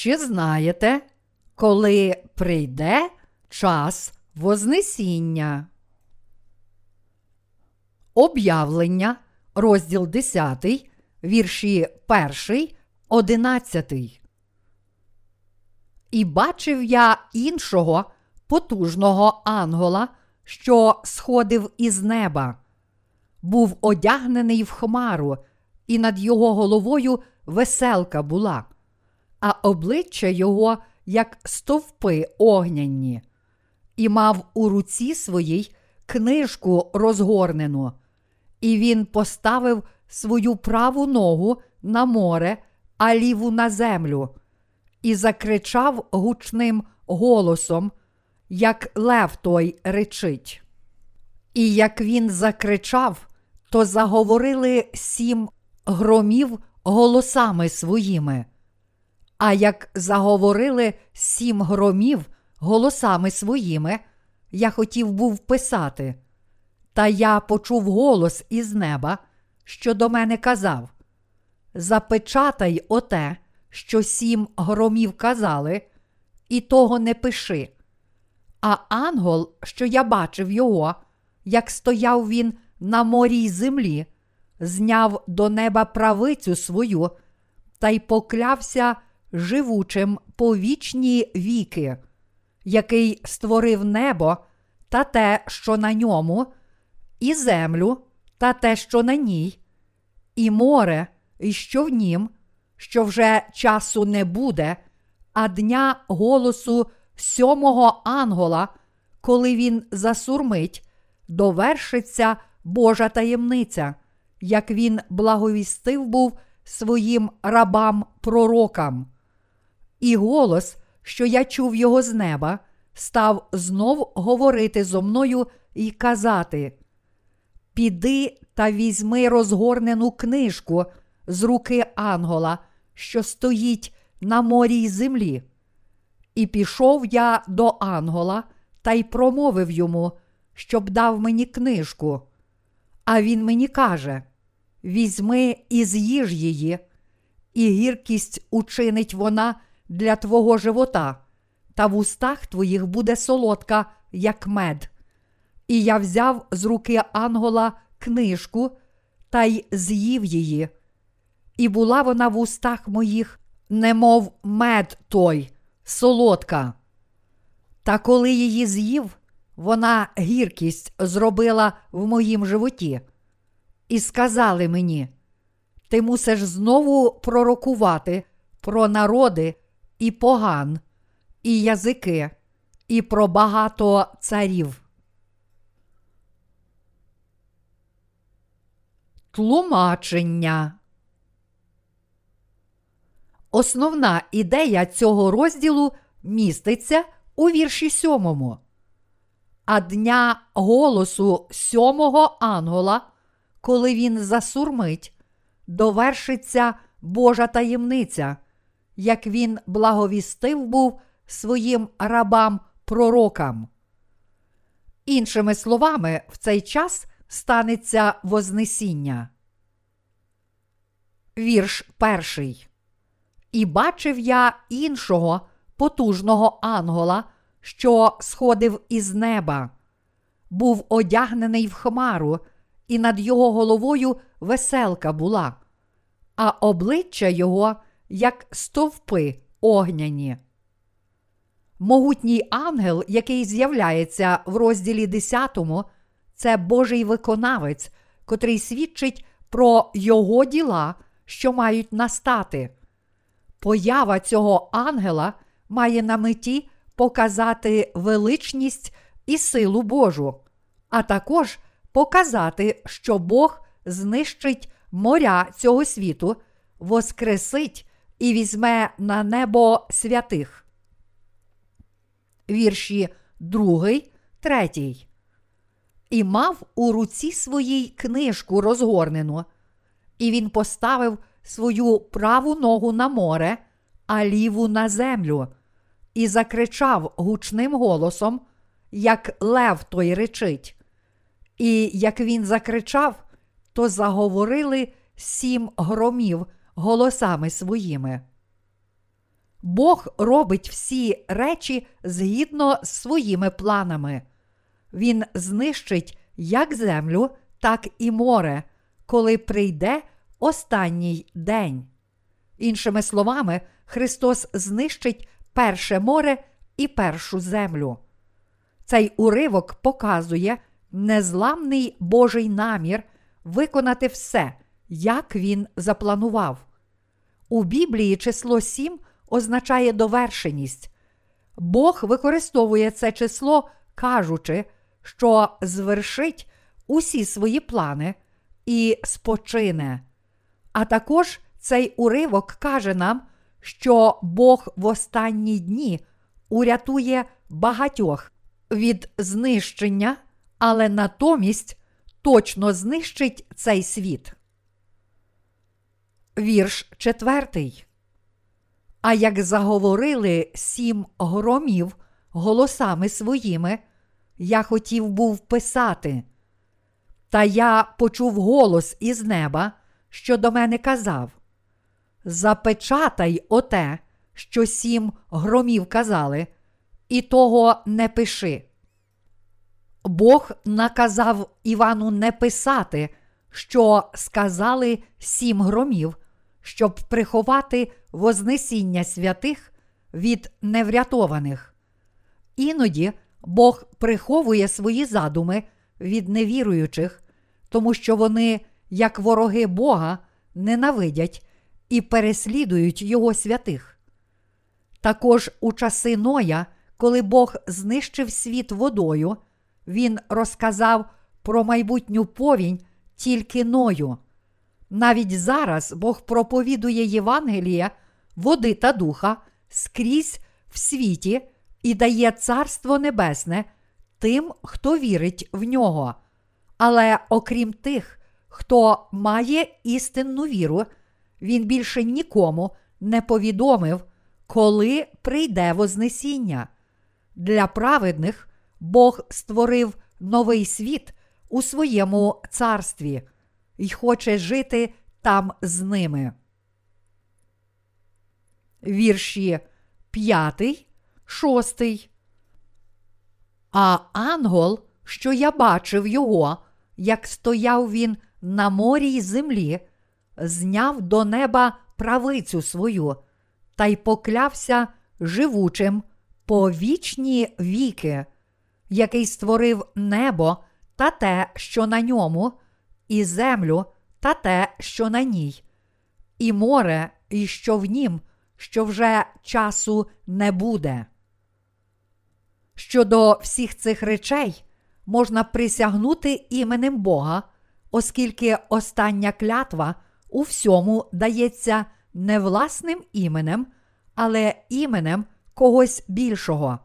Чи знаєте, коли прийде час Вознесіння? Об'явлення, розділ 10, вірші 1, 11. І бачив я іншого потужного ангела, що сходив із неба, був одягнений в хмару, і над його головою веселка була, а обличчя його, як стовпи огняні, і мав у руці своїй книжку розгорнену, і він поставив свою праву ногу на море, а ліву на землю, і закричав гучним голосом, як лев той речить. І як він закричав, то заговорили сім громів голосами своїми. А як заговорили сім громів голосами своїми, я хотів був писати. Та я почув голос із неба, що до мене казав: Запечатай оте, що сім громів казали, і того не пиши. А ангел, що я бачив його, як стояв він на морі й землі, зняв до неба правицю свою та й поклявся живучим по вічні віки, який створив небо та те, що на ньому, і землю та те, що на ній, і море, і що в нім, що вже часу не буде, а дня голосу сьомого ангола, коли він засурмить, довершиться Божа таємниця, як він благовістив був своїм рабам пророкам. І голос, що я чув його з неба, став знов говорити зо мною і казати: Піди та візьми розгорнену книжку з руки Ангола, що стоїть на морі й землі. І пішов я до Ангола та й промовив йому, щоб дав мені книжку. А він мені каже: Візьми і з'їж її, і гіркість учинить вона для твого живота, та в устах твоїх буде солодка, як мед. І я взяв з руки Ангола книжку та й з'їв її. І була вона в устах моїх, немов мед той, солодка. Та коли її з'їв, вона гіркість зробила в моїм животі. І сказали мені: ти мусиш знову пророкувати про народи і поган, і язики, і про багато царів. Тлумачення. Основна ідея цього розділу міститься у вірші сьомому. А дня голосу сьомого ангола, коли він засурмить, довершиться Божа таємниця, як він благовістив був своїм рабам пророкам. Іншими словами, в цей час станеться Вознесіння. Вірш перший. І бачив я іншого потужного ангола, що сходив із неба, був одягнений в хмару, і над його головою веселка була, а обличчя його, як стовпи огняні. Могутній ангел, який з'являється в розділі 10, це Божий виконавець, котрий свідчить про його діла, що мають настати. Поява цього ангела має на меті показати величність і силу Божу, а також показати, що Бог знищить моря цього світу, воскресить і візьме на небо святих. Вірші 2, 3. І мав у руці своїй книжку розгорнену, і він поставив свою праву ногу на море, а ліву на землю, і закричав гучним голосом, як лев той речить. І як він закричав, то заговорили сім громів голосами своїми. Бог робить всі речі згідно з своїми планами. Він знищить як землю, так і море, коли прийде останній день. Іншими словами, Христос знищить перше море і першу землю. Цей уривок показує незламний Божий намір виконати все, як він запланував. У Біблії число 7 означає довершеність. Бог використовує це число, кажучи, що звершить усі свої плани і спочине. А також цей уривок каже нам, що Бог в останні дні урятує багатьох від знищення, але натомість точно знищить цей світ. Вірш четвертий. А як заговорили сім громів голосами своїми, я хотів був писати. Та я почув голос із неба, що до мене казав: Запечатай оте, що сім громів казали, і того не пиши. Бог наказав Івану не писати, що сказали сім громів, щоб приховати Вознесіння святих від неврятованих. Іноді Бог приховує свої задуми від невіруючих, тому що вони, як вороги Бога, ненавидять і переслідують Його святих. Також у часи Ноя, коли Бог знищив світ водою, Він розказав про майбутню повінь тільки Ною. Навіть зараз Бог проповідує Євангелія, води та духа скрізь в світі і дає Царство Небесне тим, хто вірить в нього. Але окрім тих, хто має істинну віру, він більше нікому не повідомив, коли прийде Вознесіння. Для праведних Бог створив новий світ у своєму царстві і хоче жити там з ними. Вірші 5, 6. А ангел, що я бачив його, як стояв він на морі й землі, зняв до неба правицю свою та й поклявся живучим по вічні віки, який створив небо та те, що на ньому, і землю та те, що на ній, і море, і що в нім, що вже часу не буде. Щодо всіх цих речей можна присягнути іменем Бога, оскільки остання клятва у всьому дається не власним іменем, але іменем когось більшого.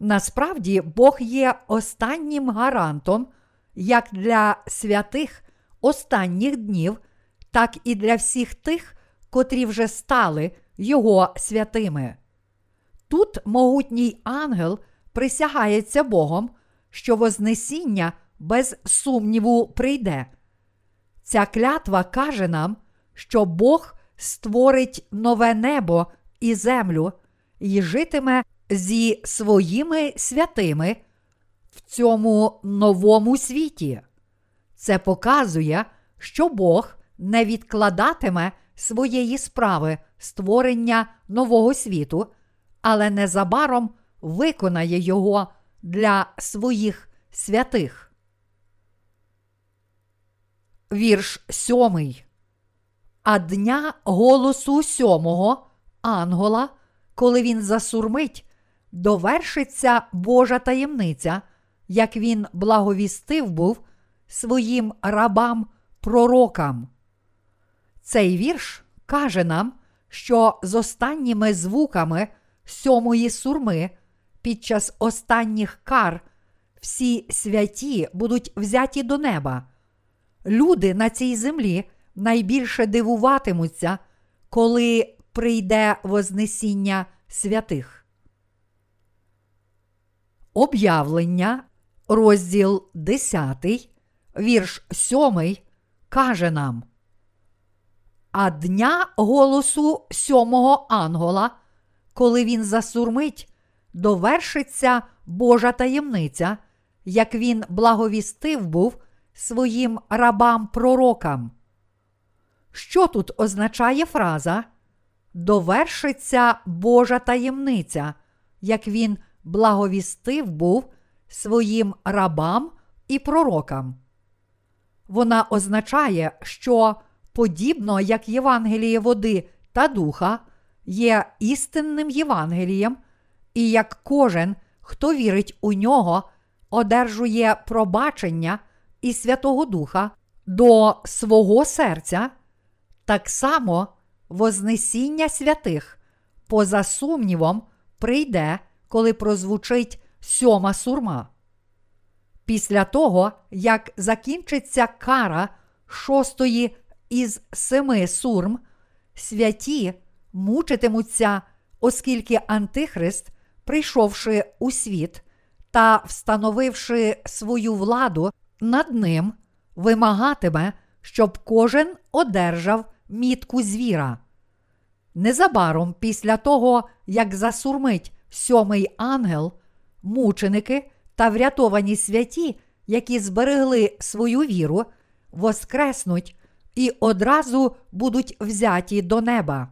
Насправді, Бог є останнім гарантом як для святих останніх днів, так і для всіх тих, котрі вже стали Його святими. Тут могутній ангел присягається Богом, що Вознесіння без сумніву прийде. Ця клятва каже нам, що Бог створить нове небо і землю і житиме зі своїми святими в цьому новому світі. Це показує, що Бог не відкладатиме своєї справи створення нового світу, але незабаром виконає його для своїх святих. Вірш сьомий. А дня голосу сьомого ангола, коли він засурмить, довершиться Божа таємниця, як він благовістив був своїм рабам пророкам. Цей вірш каже нам, що з останніми звуками сьомої сурми під час останніх кар всі святі будуть взяті до неба. Люди на цій землі найбільше дивуватимуться, коли прийде Вознесіння святих. Об'явлення, розділ 10, вірш 7, каже нам. А дня голосу сьомого ангола, коли він засурмить, довершиться Божа таємниця, як він благовістив був своїм рабам-пророкам. Що тут означає фраза? Довершиться Божа таємниця, як він благовістив був своїм рабам і пророкам. Вона означає, що подібно як Євангеліє води та духа є істинним Євангелієм, і як кожен, хто вірить у нього, одержує пробачення і Святого Духа до свого серця, так само Вознесіння святих, поза сумнівом, прийде, коли прозвучить сьома сурма. Після того, як закінчиться кара шостої із семи сурм, святі мучитимуться, оскільки Антихрист, прийшовши у світ та встановивши свою владу над ним, вимагатиме, щоб кожен одержав мітку звіра. Незабаром після того, як засурмить сьомий ангел, мученики та врятовані святі, які зберегли свою віру, воскреснуть і одразу будуть взяті до неба.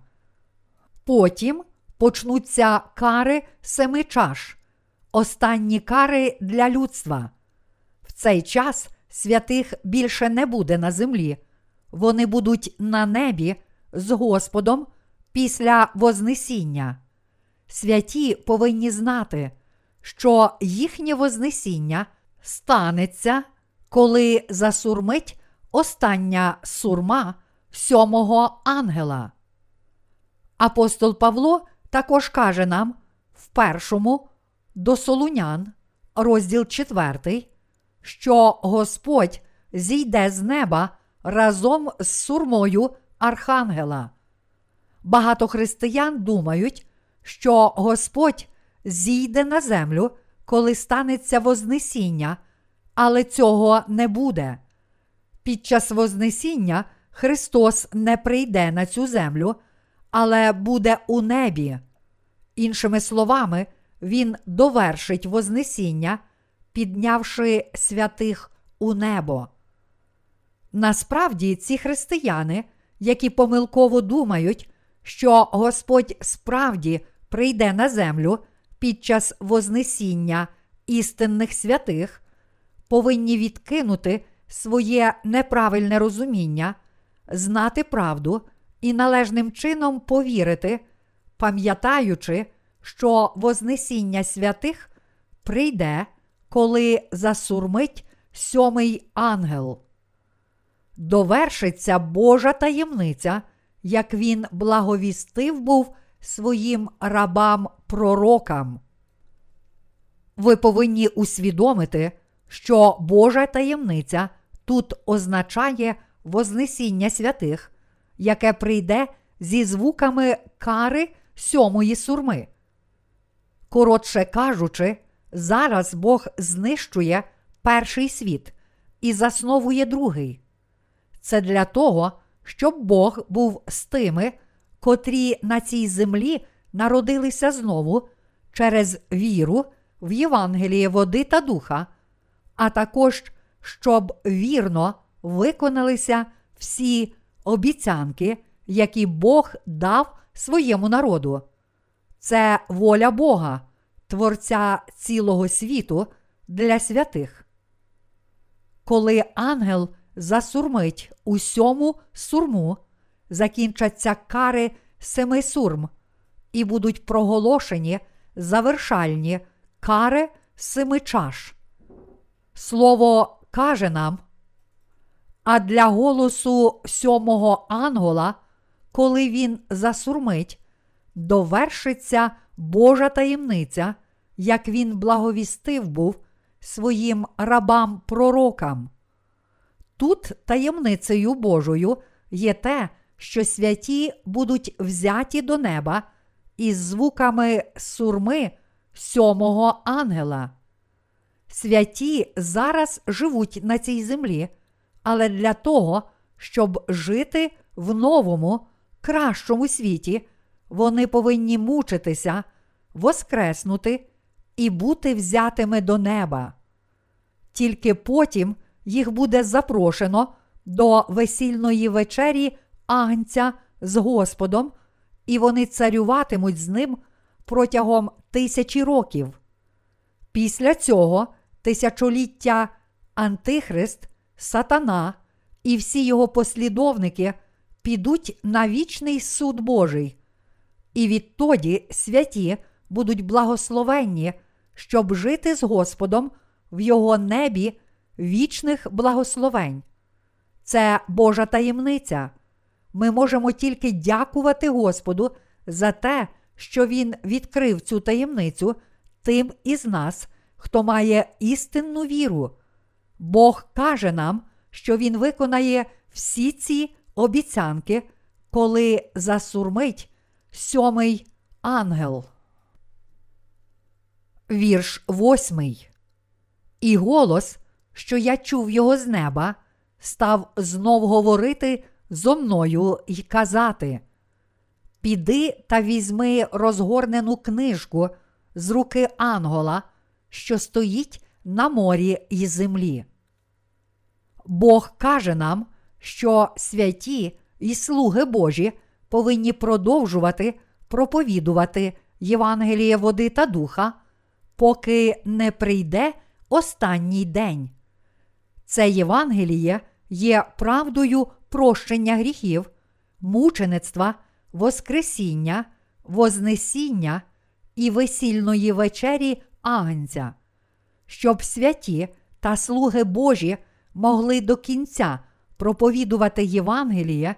Потім почнуться кари семи чаш, останні кари для людства. В цей час святих більше не буде на землі, вони будуть на небі з Господом після Вознесіння. Святі повинні знати, що їхнє Вознесіння станеться, коли засурмить остання сурма сьомого ангела. Апостол Павло також каже нам в першому до Солунян, розділ 4, що Господь зійде з неба разом з сурмою Архангела. Багато християн думають, що Господь зійде на землю, коли станеться Вознесіння, але цього не буде. Під час Вознесіння Христос не прийде на цю землю, але буде у небі. Іншими словами, Він довершить Вознесіння, піднявши святих у небо. Насправді, ці християни, які помилково думають, що Господь справді прийде на землю під час Вознесіння істинних святих, повинні відкинути своє неправильне розуміння, знати правду і належним чином повірити, пам'ятаючи, що Вознесіння святих прийде, коли засурмить сьомий ангел. Довершиться Божа таємниця, як він благовістив був своїм рабам-пророкам. Ви повинні усвідомити, що Божа таємниця тут означає Вознесіння святих, яке прийде зі звуками кари сьомої сурми. Коротше кажучи, зараз Бог знищує перший світ і засновує другий. Це для того, щоб Бог був з тими, котрі на цій землі народилися знову через віру в Євангеліє води та духа, а також щоб вірно виконалися всі обіцянки, які Бог дав своєму народу. Це воля Бога, Творця цілого світу для святих. Коли ангел засурмить усьому сурму, закінчаться кари семи сурм, і будуть проголошені завершальні кари семи чаш. Слово каже нам, а для голосу сьомого ангола, коли він засурмить, довершиться Божа таємниця, як він благовістив був своїм рабам-пророкам. Тут таємницею Божою є те, що святі будуть взяті до неба із звуками сурми сьомого ангела. Святі зараз живуть на цій землі, але для того, щоб жити в новому, кращому світі, вони повинні мучитися, воскреснути і бути взятими до неба. Тільки потім їх буде запрошено до весільної вечері Агнця з Господом, і вони царюватимуть з ним протягом тисячі років. Після цього тисячоліття Антихрист, Сатана і всі його послідовники підуть на вічний суд Божий, і відтоді святі будуть благословенні, щоб жити з Господом в Його небі вічних благословень. Це Божа таємниця. Ми можемо тільки дякувати Господу за те, що Він відкрив цю таємницю тим із нас, хто має істинну віру. Бог каже нам, що Він виконає всі ці обіцянки, коли засурмить сьомий ангел. Вірш восьмий. І голос, що я чув його з неба, став знов говорити зо мною й казати: Піди та візьми розгорнену книжку з руки Ангола, що стоїть на морі й землі. Бог каже нам, що святі і слуги Божі повинні продовжувати проповідувати Євангеліє води та духа, поки не прийде останній день. Це Євангеліє є правдою прощення гріхів, мучеництва, Воскресіння, Вознесіння і весільної вечері Агнця, щоб святі та слуги Божі могли до кінця проповідувати Євангеліє,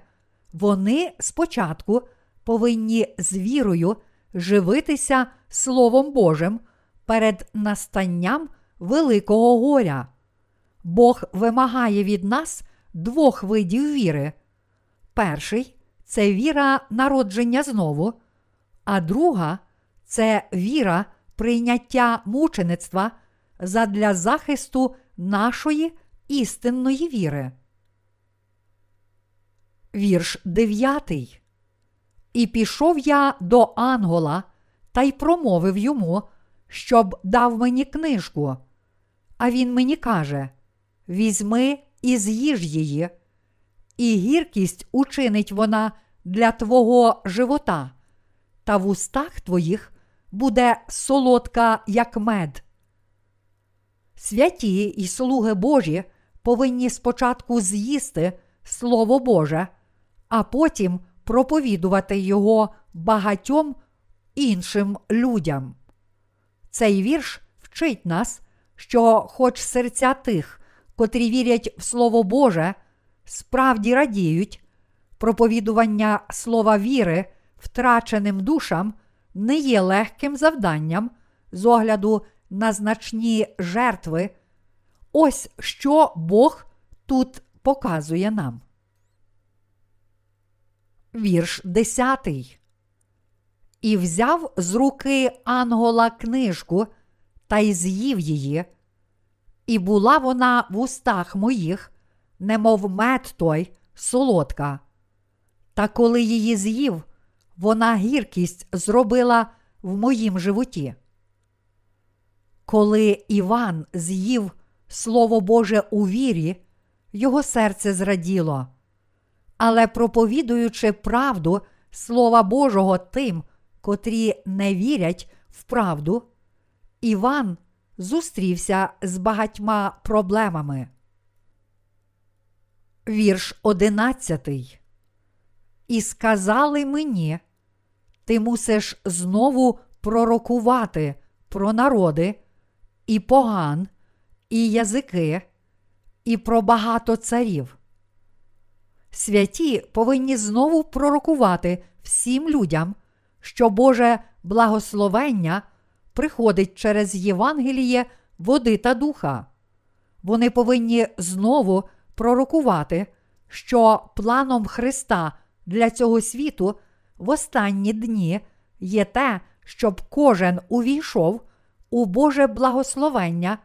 вони спочатку повинні з вірою живитися Словом Божим перед настанням великого горя. Бог вимагає від нас двох видів віри. Перший це віра народження знову, а друга це віра прийняття мучеництва задля захисту нашої істинної віри. Вірш 9. І пішов я до Ангола та й промовив йому, щоб дав мені книжку. А він мені каже: Візьми і з'їж її, і гіркість учинить вона для твого живота, та в устах твоїх буде солодка, як мед. Святі і слуги Божі повинні спочатку з'їсти Слово Боже, а потім проповідувати його багатьом іншим людям. Цей вірш вчить нас, що, хоч серця тих, котрі вірять в Слово Боже, справді радіють, проповідування слова віри втраченим душам не є легким завданням з огляду на значні жертви. Ось що Бог тут показує нам. Вірш 10. І взяв з руки Ангола книжку та й з'їв її, і була вона в устах моїх, немов мед той солодка. Та коли її з'їв, вона гіркість зробила в моїм животі. Коли Іван з'їв Слово Боже у вірі, його серце зраділо. Але проповідуючи правду Слова Божого тим, котрі не вірять в правду, Іван зустрівся з багатьма проблемами. Вірш одинадцятий. І сказали мені, ти мусиш знову пророкувати про народи, і поган, і язики, і про багато царів. Святі повинні знову пророкувати всім людям, що Боже благословення приходить через Євангеліє води та духа. Вони повинні знову пророкувати, що планом Христа для цього світу в останні дні є те, щоб кожен увійшов у Боже благословення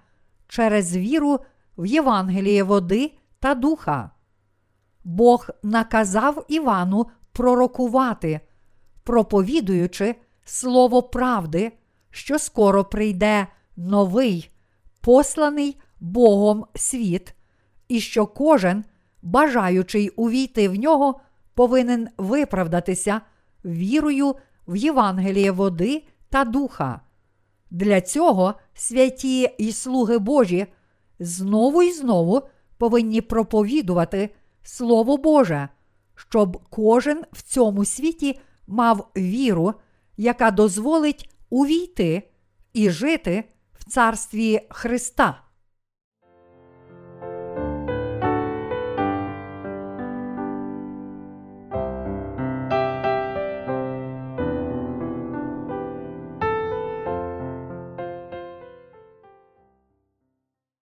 через віру в Євангеліє води та духа. Бог наказав Івану пророкувати, проповідуючи слово правди, що скоро прийде новий, посланий Богом світ, і що кожен, бажаючий увійти в нього, повинен виправдатися вірою в Євангеліє води та духа. Для цього святі і слуги Божі знову і знову повинні проповідувати Слово Боже, щоб кожен в цьому світі мав віру, яка дозволить увійти і жити в царстві Христа.